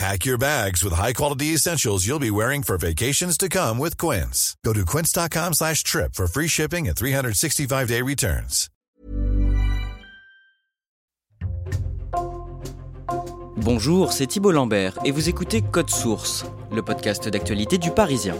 Pack your bags with high-quality essentials you'll be wearing for vacations to come with Quince. Go to quince.com slash trip for free shipping and 365-day returns. Bonjour, c'est Thibault Lambert et vous écoutez Code Source, le podcast d'actualité du Parisien.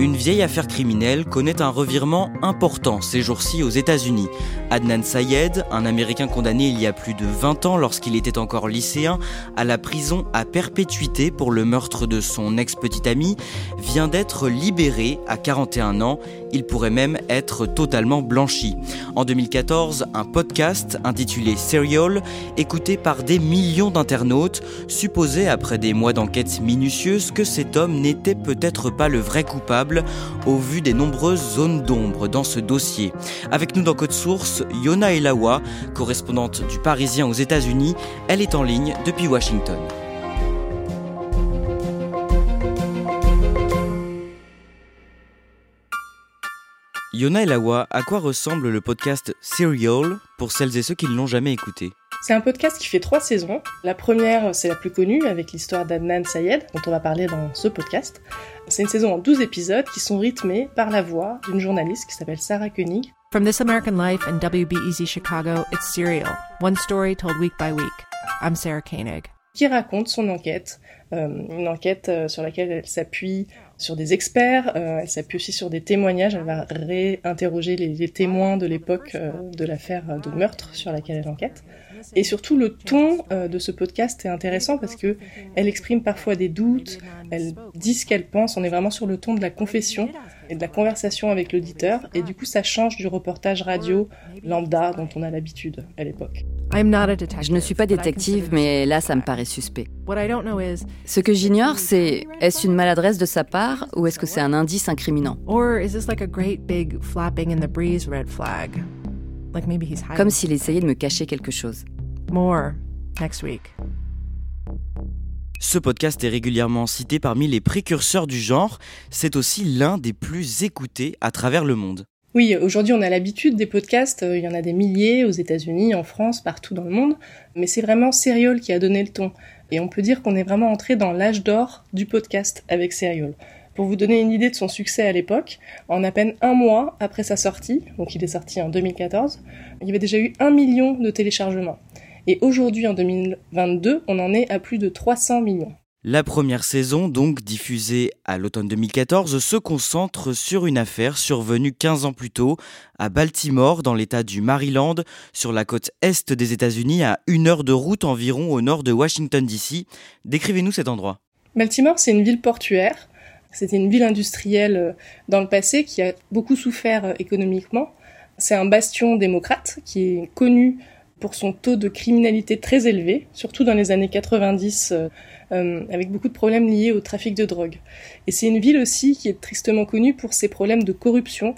Une vieille affaire criminelle connaît un revirement important ces jours-ci aux États-Unis. Adnan Sayed, un Américain condamné il y a plus de 20 ans lorsqu'il était encore lycéen à la prison à perpétuité pour le meurtre de son ex-petite amie, vient d'être libéré à 41 ans. Il pourrait même être totalement blanchi. En 2014, un podcast intitulé Serial, écouté par des millions d'internautes, supposait après des mois d'enquête minutieuse que cet homme n'était peut-être pas le vrai coupable au vu des nombreuses zones d'ombre dans ce dossier. Avec nous dans Code Source, Yona Elawa, correspondante du Parisien aux États-Unis, elle est en ligne depuis Washington. Yona Elawa, à quoi ressemble le podcast Serial pour celles et ceux qui ne l'ont jamais écouté? C'est un podcast qui fait trois saisons. La première, c'est la plus connue, avec l'histoire d'Adnan Sayed, dont on va parler dans ce podcast. C'est une saison en 12 épisodes qui sont rythmés par la voix d'une journaliste qui s'appelle Sarah Koenig. From This American Life and WBEZ Chicago, it's Serial, one story told week by week. I'm Sarah Koenig. qui raconte son enquête, euh, une enquête euh, sur laquelle elle s'appuie sur des experts, euh, elle s'appuie aussi sur des témoignages, elle va réinterroger les, les témoins de l'époque euh, de l'affaire de meurtre sur laquelle elle enquête. Et surtout, le ton euh, de ce podcast est intéressant parce que elle exprime parfois des doutes, elle dit ce qu'elle pense, on est vraiment sur le ton de la confession et de la conversation avec l'auditeur, et du coup, ça change du reportage radio lambda dont on a l'habitude à l'époque. I'm not a detective. Je ne suis pas détective, mais this là, ça me paraît suspect. Ce que j'ignore, c'est est-ce une maladresse de sa part ou est-ce que c'est un indice incriminant? Comme s'il essayait de me cacher quelque chose. more next week. Ce podcast est régulièrement cité parmi les précurseurs du genre. C'est aussi l'un des plus écoutés à travers le monde. Oui, aujourd'hui on a l'habitude des podcasts, euh, il y en a des milliers aux États-Unis, en France, partout dans le monde, mais c'est vraiment Serial qui a donné le ton. Et on peut dire qu'on est vraiment entré dans l'âge d'or du podcast avec Serial. Pour vous donner une idée de son succès à l'époque, en à peine un mois après sa sortie, donc il est sorti en 2014, il y avait déjà eu un million de téléchargements. Et aujourd'hui, en 2022, on en est à plus de 300 millions. La première saison, donc diffusée à l'automne 2014, se concentre sur une affaire survenue 15 ans plus tôt à Baltimore, dans l'état du Maryland, sur la côte est des États-Unis, à une heure de route environ au nord de Washington DC. Décrivez-nous cet endroit. Baltimore, c'est une ville portuaire. C'était une ville industrielle euh, dans le passé qui a beaucoup souffert euh, économiquement. C'est un bastion démocrate qui est connu pour son taux de criminalité très élevé, surtout dans les années 90, euh, avec beaucoup de problèmes liés au trafic de drogue. Et c'est une ville aussi qui est tristement connue pour ses problèmes de corruption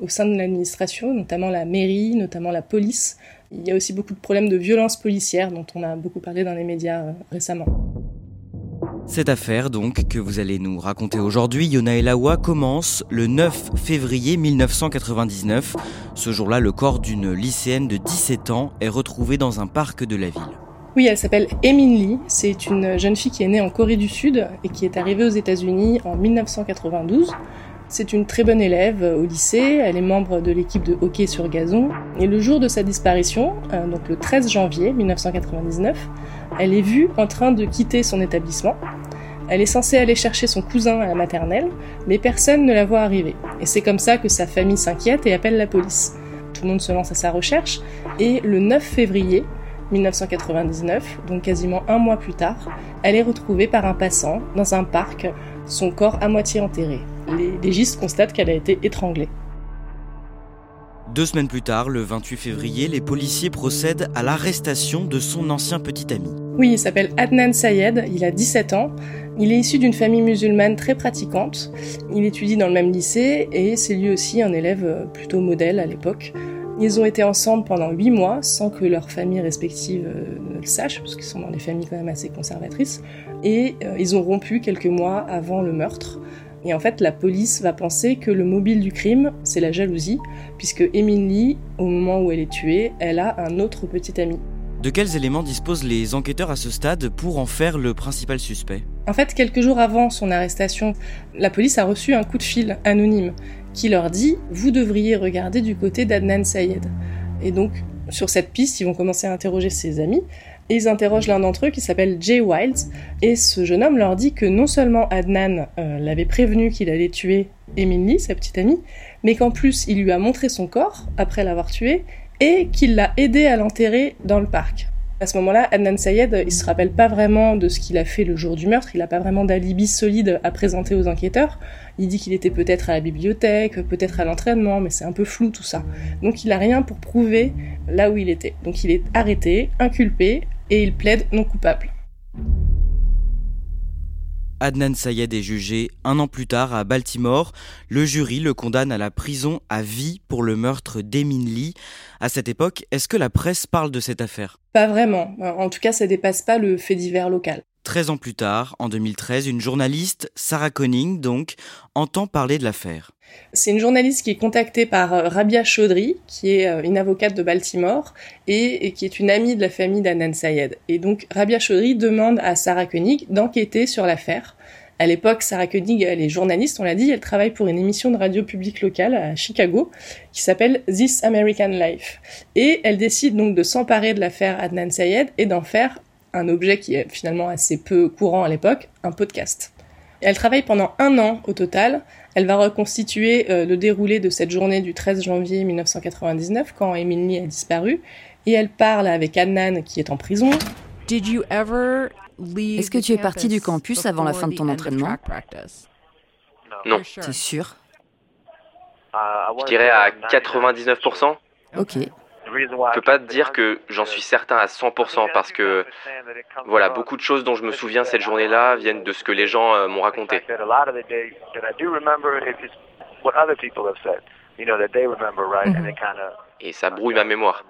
au sein de l'administration, notamment la mairie, notamment la police. Il y a aussi beaucoup de problèmes de violence policière dont on a beaucoup parlé dans les médias récemment. Cette affaire, donc, que vous allez nous raconter aujourd'hui, Yona Elawa, commence le 9 février 1999. Ce jour-là, le corps d'une lycéenne de 17 ans est retrouvé dans un parc de la ville. Oui, elle s'appelle Emin Lee. C'est une jeune fille qui est née en Corée du Sud et qui est arrivée aux États-Unis en 1992. C'est une très bonne élève au lycée, elle est membre de l'équipe de hockey sur gazon. Et le jour de sa disparition, euh, donc le 13 janvier 1999, elle est vue en train de quitter son établissement. Elle est censée aller chercher son cousin à la maternelle, mais personne ne la voit arriver. Et c'est comme ça que sa famille s'inquiète et appelle la police. Tout le monde se lance à sa recherche, et le 9 février 1999, donc quasiment un mois plus tard, elle est retrouvée par un passant dans un parc, son corps à moitié enterré. Les légistes constatent qu'elle a été étranglée. Deux semaines plus tard, le 28 février, les policiers procèdent à l'arrestation de son ancien petit ami. Oui, il s'appelle Adnan Sayed, il a 17 ans. Il est issu d'une famille musulmane très pratiquante. Il étudie dans le même lycée et c'est lui aussi un élève plutôt modèle à l'époque. Ils ont été ensemble pendant huit mois sans que leurs familles respectives euh, ne le sachent, parce qu'ils sont dans des familles quand même assez conservatrices. Et euh, ils ont rompu quelques mois avant le meurtre. Et en fait, la police va penser que le mobile du crime, c'est la jalousie, puisque Emily, au moment où elle est tuée, elle a un autre petit ami. De quels éléments disposent les enquêteurs à ce stade pour en faire le principal suspect? En fait, quelques jours avant son arrestation, la police a reçu un coup de fil anonyme qui leur dit Vous devriez regarder du côté d'Adnan Sayed. Et donc, sur cette piste, ils vont commencer à interroger ses amis ils interrogent l'un d'entre eux qui s'appelle Jay Wilds, et ce jeune homme leur dit que non seulement Adnan euh, l'avait prévenu qu'il allait tuer Emily, sa petite amie, mais qu'en plus il lui a montré son corps après l'avoir tué, et qu'il l'a aidé à l'enterrer dans le parc. À ce moment-là, Adnan Sayed, il se rappelle pas vraiment de ce qu'il a fait le jour du meurtre, il n'a pas vraiment d'alibi solide à présenter aux enquêteurs. Il dit qu'il était peut-être à la bibliothèque, peut-être à l'entraînement, mais c'est un peu flou tout ça. Donc il a rien pour prouver là où il était. Donc il est arrêté, inculpé, et il plaide non coupable. Adnan Sayed est jugé un an plus tard à Baltimore. Le jury le condamne à la prison à vie pour le meurtre d'Emin Lee. À cette époque, est-ce que la presse parle de cette affaire? Pas vraiment. En tout cas, ça dépasse pas le fait divers local. 13 ans plus tard, en 2013, une journaliste, Sarah Conning donc, entend parler de l'affaire. C'est une journaliste qui est contactée par euh, Rabia Chaudhry, qui est euh, une avocate de Baltimore et, qui est une amie de la famille d'Anan Sayed. Et donc Rabia Chaudhry demande à Sarah Koenig d'enquêter sur l'affaire. À l'époque, Sarah Koenig, elle est journaliste, on l'a dit, elle travaille pour une émission de radio publique locale à Chicago qui s'appelle This American Life. Et elle décide donc de s'emparer de l'affaire Adnan Sayed et d'en faire un objet qui est finalement assez peu courant à l'époque, un podcast. Elle travaille pendant un an au total. Elle va reconstituer euh, le déroulé de cette journée du 13 janvier 1999 quand Emily a disparu. Et elle parle avec Adnan qui est en prison. Est-ce que tu es parti du campus avant la fin de ton entraînement Non. C'est sûr? Je dirais à 99%. Ok. Je peux pas te dire que j'en suis certain à 100% parce que voilà, beaucoup de choses dont je me souviens cette journée-là viennent de ce que les gens euh, m'ont raconté. Et ça brouille ma mémoire.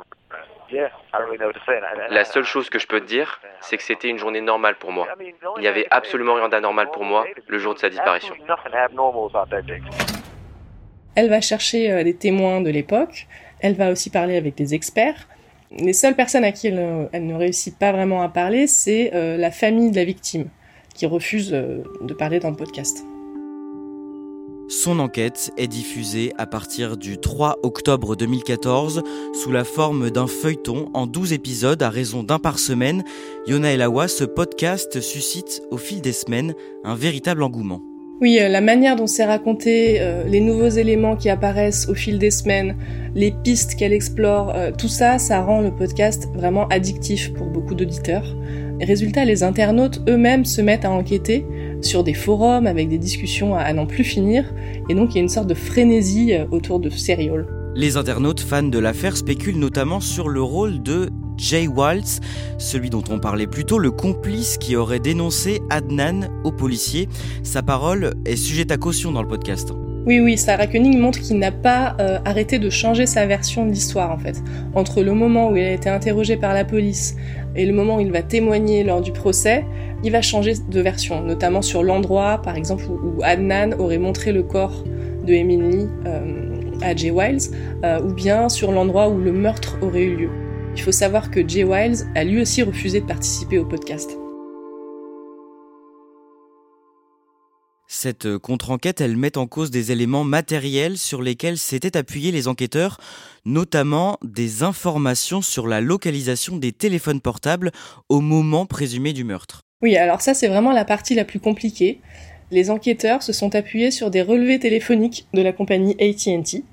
La seule chose que je peux te dire, c'est que c'était une journée normale pour moi. Il n'y avait absolument rien d'anormal pour moi le jour de sa disparition. Elle va chercher euh, des témoins de l'époque, elle va aussi parler avec des experts. Les seules personnes à qui elle, ne réussit pas vraiment à parler, c'est euh, la famille de la victime, qui refuse euh, de parler dans le podcast. Son enquête est diffusée à partir du 3 octobre 2014 sous la forme d'un feuilleton en 12 épisodes à raison d'un par semaine. Yona Elawa, ce podcast suscite au fil des semaines un véritable engouement. Oui, euh, la manière dont c'est raconté, euh, les nouveaux éléments qui apparaissent au fil des semaines, les pistes qu'elle explore, euh, tout ça, ça rend le podcast vraiment addictif pour beaucoup d'auditeurs. Résultat, les internautes eux-mêmes se mettent à enquêter sur des forums avec des discussions à, n'en plus finir, et donc il y a une sorte de frénésie autour de Serial. Les internautes fans de l'affaire spéculent notamment sur le rôle de Jay Waltz, celui dont on parlait plus tôt, le complice qui aurait dénoncé Adnan aux policiers. Sa parole est sujette à caution dans le podcast. Oui, oui, Sarah Koenig montre qu'il n'a pas euh, arrêté de changer sa version de l'histoire en fait. Entre le moment où il a été interrogé par la police et le moment où il va témoigner lors du procès, il va changer de version, notamment sur l'endroit, par exemple, où, Adnan aurait montré le corps de Emily euh, à Jay Wiles, euh, ou bien sur l'endroit où le meurtre aurait eu lieu. Il faut savoir que Jay Wiles a lui aussi refusé de participer au podcast. Cette contre-enquête, elle met en cause des éléments matériels sur lesquels s'étaient appuyés les enquêteurs, notamment des informations sur la localisation des téléphones portables au moment présumé du meurtre. Oui, alors ça c'est vraiment la partie la plus compliquée. Les enquêteurs se sont appuyés sur des relevés téléphoniques de la compagnie AT&T.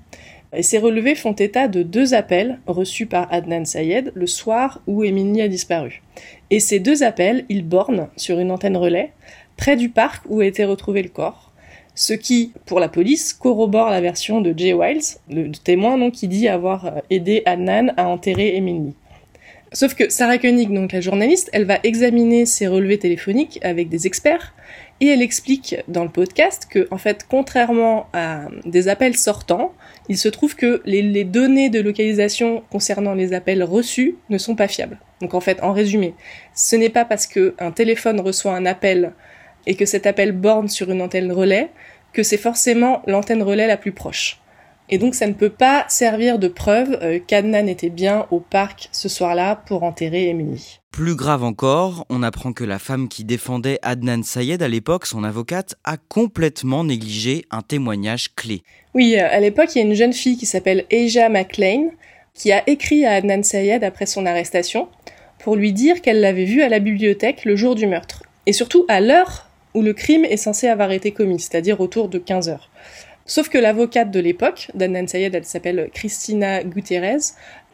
Et ces relevés font état de deux appels reçus par Adnan Sayed le soir où Emily a disparu. Et ces deux appels, ils bornent sur une antenne relais près du parc où a été retrouvé le corps. Ce qui, pour la police, corrobore la version de Jay Wiles, le témoin donc, qui dit avoir aidé Adnan à enterrer Emily. Sauf que Sarah Koenig, donc la journaliste, elle va examiner ces relevés téléphoniques avec des experts et elle explique dans le podcast que, en fait, contrairement à des appels sortants, il se trouve que les, données de localisation concernant les appels reçus ne sont pas fiables. Donc en fait, en résumé, ce n'est pas parce qu'un téléphone reçoit un appel et que cet appel borne sur une antenne relais que c'est forcément l'antenne relais la plus proche. Et donc ça ne peut pas servir de preuve euh, qu'Adnan était bien au parc ce soir-là pour enterrer Emily. Plus grave encore, on apprend que la femme qui défendait Adnan Sayed à l'époque, son avocate, a complètement négligé un témoignage clé. Oui, euh, à l'époque, il y a une jeune fille qui s'appelle Asia McLean qui a écrit à Adnan Sayed après son arrestation pour lui dire qu'elle l'avait vu à la bibliothèque le jour du meurtre. Et surtout à l'heure où le crime est censé avoir été commis, c'est-à-dire autour de 15 heures. Sauf que l'avocate de l'époque, d'Adnan Sayed, elle s'appelle Christina Gutierrez,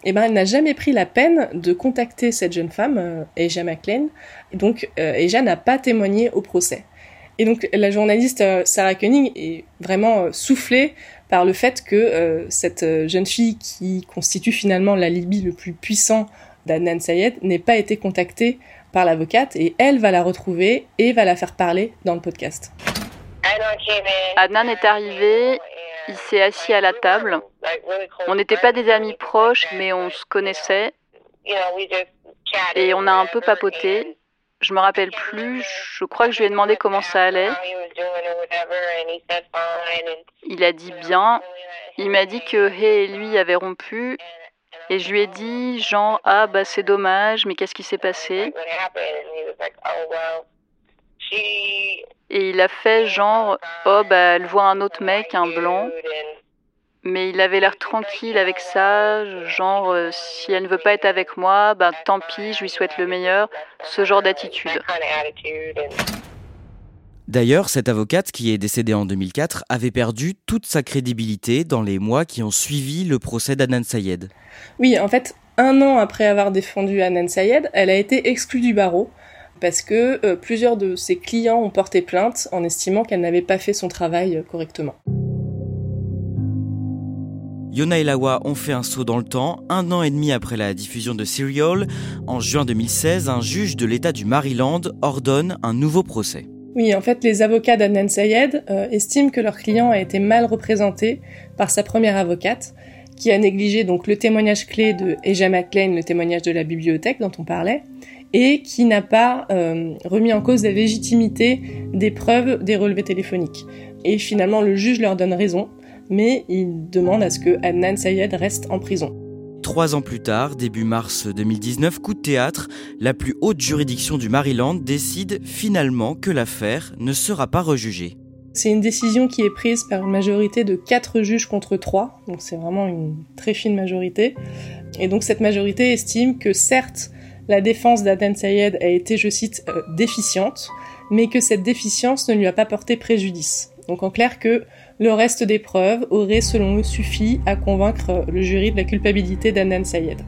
eh ben, elle n'a jamais pris la peine de contacter cette jeune femme, euh, Aja McLean. donc, euh, n'a pas témoigné au procès. Et donc, la journaliste euh, Sarah Koenig est vraiment euh, soufflée par le fait que cette jeune fille qui constitue finalement l'alibi le plus puissant d'Adnan Sayed n'ait pas été contactée par l'avocate et elle va la retrouver et va la faire parler dans le podcast. Adnan est arrivé, il s'est assis à la table. On n'était pas des amis proches, mais on se connaissait. Et on a un peu papoté. Je me rappelle plus, je crois que je lui ai demandé comment ça allait. Il a dit bien. Il m'a dit que Hay et lui avaient rompu. Et je lui ai dit, genre, ah bah c'est dommage, mais qu'est-ce qui s'est passé? Et il a fait genre, oh bah elle voit un autre mec, un blanc. Mais il avait l'air tranquille avec ça, genre euh, si elle ne veut pas être avec moi, ben tant pis, je lui souhaite le meilleur, ce genre d'attitude. D'ailleurs, cette avocate qui est décédée en 2004 avait perdu toute sa crédibilité dans les mois qui ont suivi le procès d'Anan Sayed. Oui, en fait, un an après avoir défendu Anan Sayed, elle a été exclue du barreau parce que euh, plusieurs de ses clients ont porté plainte en estimant qu'elle n'avait pas fait son travail euh, correctement. Yona et Lawa ont fait un saut dans le temps. Un an et demi après la diffusion de Serial, en juin 2016, un juge de l'État du Maryland ordonne un nouveau procès. Oui, en fait, les avocats d'Adnan Sayed euh, estiment que leur client a été mal représenté par sa première avocate, qui a négligé donc le témoignage clé de Eja McLean, le témoignage de la bibliothèque dont on parlait, et qui n'a pas euh, remis en cause la légitimité des preuves des relevés téléphoniques. Et finalement, le juge leur donne raison, mais il demande à ce que Adnan Sayed reste en prison. Trois ans plus tard, début mars 2019, coup de théâtre, la plus haute juridiction du Maryland décide finalement que l'affaire ne sera pas rejugée. C'est une décision qui est prise par une majorité de quatre juges contre trois, donc c'est vraiment une très fine majorité. Et donc cette majorité estime que certes, la défense d'Aden Sayed a été, je cite, euh, déficiente, mais que cette déficience ne lui a pas porté préjudice. Donc en clair que le reste des preuves aurait selon eux suffi à convaincre le jury de la culpabilité d'Adnan Sayed.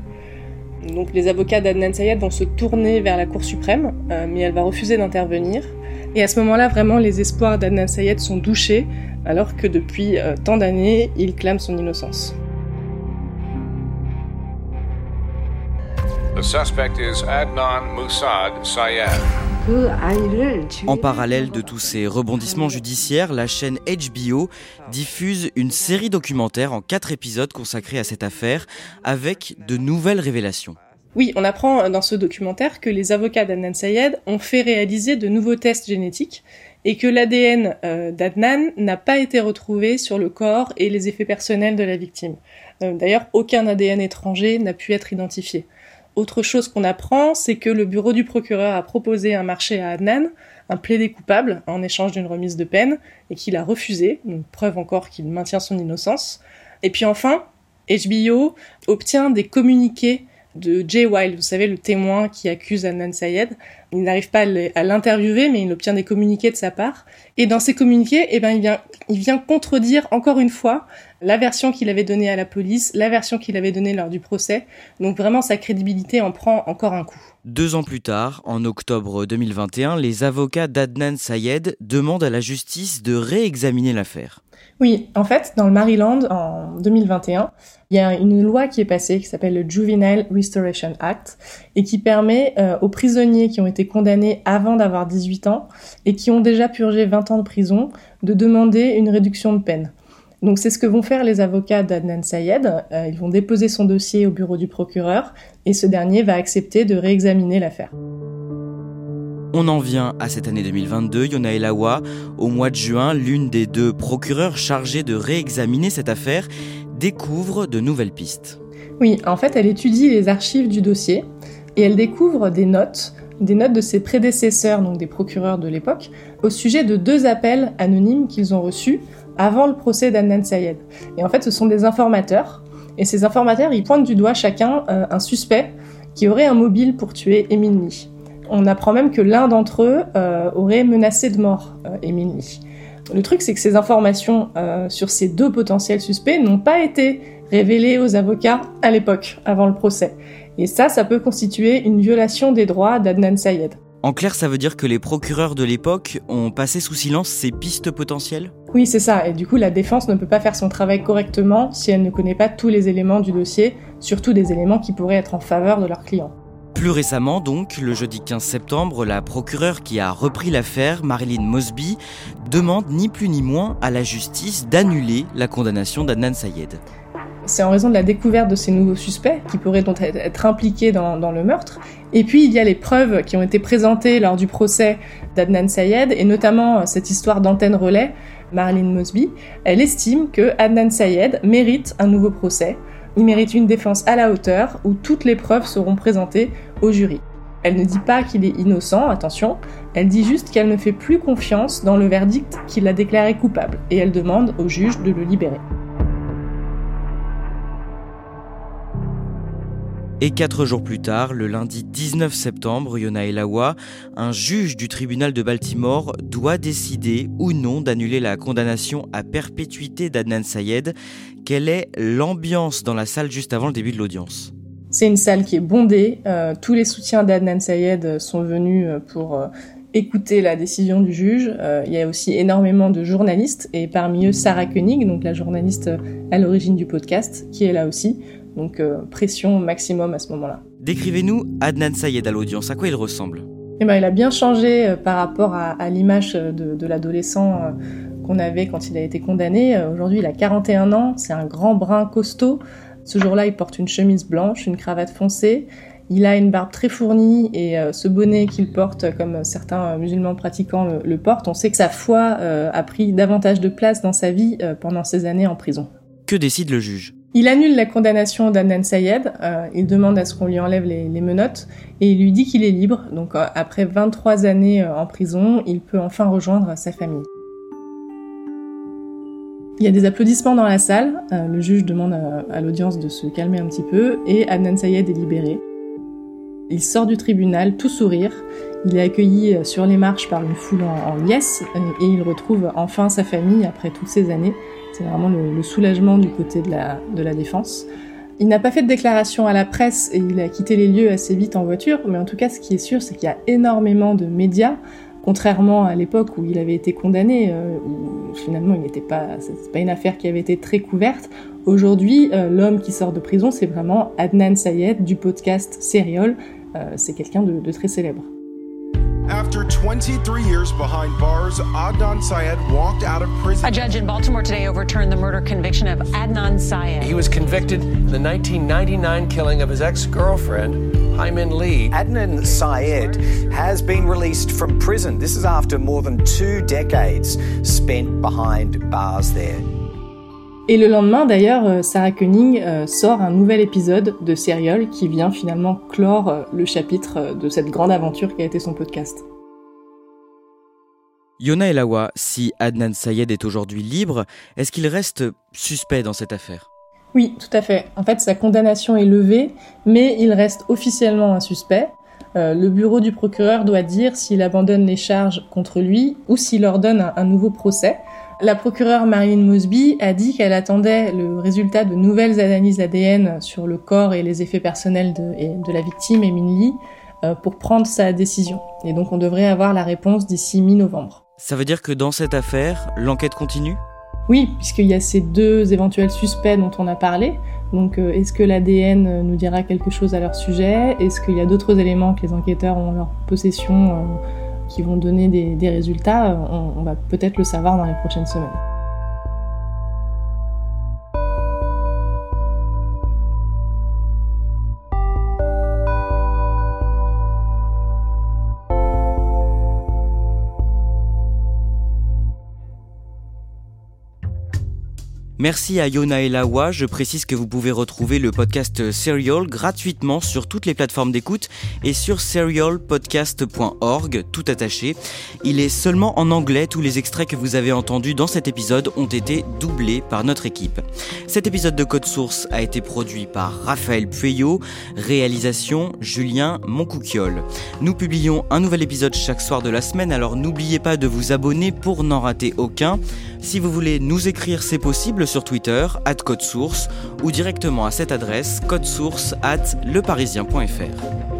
Donc les avocats d'Adnan Sayed vont se tourner vers la Cour suprême, euh, mais elle va refuser d'intervenir. Et à ce moment-là, vraiment, les espoirs d'Adnan Sayed sont douchés, alors que depuis euh, tant d'années, il clame son innocence. En parallèle de tous ces rebondissements judiciaires, la chaîne HBO diffuse une série documentaire en quatre épisodes consacrés à cette affaire avec de nouvelles révélations. Oui, on apprend dans ce documentaire que les avocats d'Adnan Sayed ont fait réaliser de nouveaux tests génétiques et que l'ADN euh, d'Adnan n'a pas été retrouvé sur le corps et les effets personnels de la victime. Euh, d'ailleurs, aucun ADN étranger n'a pu être identifié. Autre chose qu'on apprend, c'est que le bureau du procureur a proposé un marché à Adnan, un plaidé coupable, en échange d'une remise de peine, et qu'il a refusé, donc preuve encore qu'il maintient son innocence. Et puis enfin, HBO obtient des communiqués de Jay Wilde, vous savez, le témoin qui accuse Adnan Sayed, Il n'arrive pas à l'interviewer, mais il obtient des communiqués de sa part. Et dans ces communiqués, eh ben, il vient, il vient contredire encore une fois la version qu'il avait donnée à la police, la version qu'il avait donnée lors du procès. Donc vraiment, sa crédibilité en prend encore un coup. Deux ans plus tard, en octobre 2021, les avocats d'Adnan Sayed demandent à la justice de réexaminer l'affaire. Oui, en fait, dans le Maryland, en 2021, il y a une loi qui est passée qui s'appelle le Juvenile Restoration Act et qui permet euh, aux prisonniers qui ont été condamnés avant d'avoir 18 ans et qui ont déjà purgé 20 ans de prison de demander une réduction de peine. Donc c'est ce que vont faire les avocats d'Adnan Sayed. Euh, ils vont déposer son dossier au bureau du procureur et ce dernier va accepter de réexaminer l'affaire. On en vient à cette année 2022. Yona Elawa, au mois de juin, l'une des deux procureurs chargées de réexaminer cette affaire, découvre de nouvelles pistes. Oui, en fait, elle étudie les archives du dossier et elle découvre des notes, des notes de ses prédécesseurs, donc des procureurs de l'époque, au sujet de deux appels anonymes qu'ils ont reçus avant le procès d'Annan Sayed. Et en fait, ce sont des informateurs. Et ces informateurs, ils pointent du doigt chacun euh, un suspect qui aurait un mobile pour tuer Lee. On apprend même que l'un d'entre eux euh, aurait menacé de mort euh, Lee. Le truc, c'est que ces informations sur ces deux potentiels suspects n'ont pas été révélées aux avocats à l'époque, avant le procès. Et ça, ça peut constituer une violation des droits d'Adnan Sayed. En clair, ça veut dire que les procureurs de l'époque ont passé sous silence ces pistes potentielles? Oui, c'est ça. Et du coup, la défense ne peut pas faire son travail correctement si elle ne connaît pas tous les éléments du dossier, surtout des éléments qui pourraient être en faveur de leur client. Plus récemment, donc, le jeudi 15 septembre, la procureure qui a repris l'affaire, Marilyn Mosby, demande ni plus ni moins à la justice d'annuler la condamnation d'Adnan Sayed. C'est en raison de la découverte de ces nouveaux suspects qui pourraient donc être impliqués dans, le meurtre. Et puis il y a les preuves qui ont été présentées lors du procès d'Adnan Sayed, et notamment euh, cette histoire d'antenne relais. Marilyn Mosby, elle estime que Adnan Sayed mérite un nouveau procès. Il mérite une défense à la hauteur où toutes les preuves seront présentées au jury. Elle ne dit pas qu'il est innocent, attention, elle dit juste qu'elle ne fait plus confiance dans le verdict qu'il a déclaré coupable et elle demande au juge de le libérer. Et quatre jours plus tard, le lundi 19 septembre, Yona Elawa, un juge du tribunal de Baltimore, doit décider ou non d'annuler la condamnation à perpétuité d'Adnan Sayed. Quelle est l'ambiance dans la salle juste avant le début de l'audience? C'est une salle qui est bondée. Euh, tous les soutiens d'Adnan Sayed sont venus euh, pour euh, écouter la décision du juge. il y a aussi énormément de journalistes et parmi eux Sarah Koenig, donc la journaliste à l'origine du podcast, qui est là aussi. Donc euh, pression maximum à ce moment-là. Décrivez-nous Adnan Sayed à l'audience, à quoi il ressemble? Eh ben, Il a bien changé euh, par rapport à, l'image de, l'adolescent euh, qu'on avait quand il a été condamné. Aujourd'hui, il a 41 ans, c'est un grand brun costaud. Ce jour-là, il porte une chemise blanche, une cravate foncée. Il a une barbe très fournie et ce bonnet qu'il porte, comme certains musulmans pratiquants le, portent, on sait que sa foi a pris davantage de place dans sa vie pendant ces années en prison. Que décide le juge? Il annule la condamnation d'Adnan Sayed, euh, il demande à ce qu'on lui enlève les, menottes et il lui dit qu'il est libre. Donc euh, après 23 années euh, en prison, il peut enfin rejoindre sa famille. Il y a des applaudissements dans la salle, le juge demande à, l'audience de se calmer un petit peu et Adnan Sayed est libéré. Il sort du tribunal tout sourire, il est accueilli sur les marches par une foule en, en et il retrouve enfin sa famille après toutes ces années. C'est vraiment le, soulagement du côté de la, de la défense. Il n'a pas fait de déclaration à la presse et il a quitté les lieux assez vite en voiture, mais en tout cas, ce qui est sûr, c'est qu'il y a énormément de médias, contrairement à l'époque où il avait été condamné, euh, où finalement il n'était pas, c'est pas une affaire qui avait été très couverte. Aujourd'hui, euh, l'homme qui sort de prison, c'est vraiment Adnan Sayed du podcast Serial. Euh, c'est quelqu'un de très célèbre. After 23 years behind bars, Adnan Syed walked out of prison. A judge in Baltimore today overturned the murder conviction of Adnan Syed. He was convicted in the 1999 killing of his ex-girlfriend, Hyman Lee. Adnan Syed has been released from prison. This is after more than two decades spent behind bars there. Et le lendemain, d'ailleurs, euh, Sarah Koenig euh, sort un nouvel épisode de Serial qui vient finalement clore euh, le chapitre de cette grande aventure qui a été son podcast. Yona Elawa, si Adnan Sayed est aujourd'hui libre, est-ce qu'il reste suspect dans cette affaire? Oui, tout à fait. En fait, sa condamnation est levée, mais il reste officiellement un suspect. le bureau du procureur doit dire s'il abandonne les charges contre lui ou s'il ordonne un nouveau procès. La procureure Marilyn Mosby a dit qu'elle attendait le résultat de nouvelles analyses ADN sur le corps et les effets personnels de, de la victime, Emin Lee, euh, pour prendre sa décision. Et donc on devrait avoir la réponse d'ici mi-novembre. Ça veut dire que dans cette affaire, l'enquête continue? Oui, puisqu'il y a ces deux éventuels suspects dont on a parlé. Donc euh, est-ce que l'ADN nous dira quelque chose à leur sujet? Est-ce qu'il y a d'autres éléments que les enquêteurs ont en leur possession euh, qui vont donner des, résultats, on va peut-être le savoir dans les prochaines semaines. Merci à Yona et Lawa. Je précise que vous pouvez retrouver le podcast Serial gratuitement sur toutes les plateformes d'écoute et sur serialpodcast.org, tout attaché. Il est seulement en anglais. Tous les extraits que vous avez entendus dans cet épisode ont été doublés par notre équipe. Cet épisode de Code Source a été produit par Raphaël Pueyo, réalisation Julien Moncouquiol. Nous publions un nouvel épisode chaque soir de la semaine, alors n'oubliez pas de vous abonner pour n'en rater aucun. Si vous voulez nous écrire, c'est possible sur Twitter, at Code Source, ou directement à cette adresse, codesource at leparisien.fr.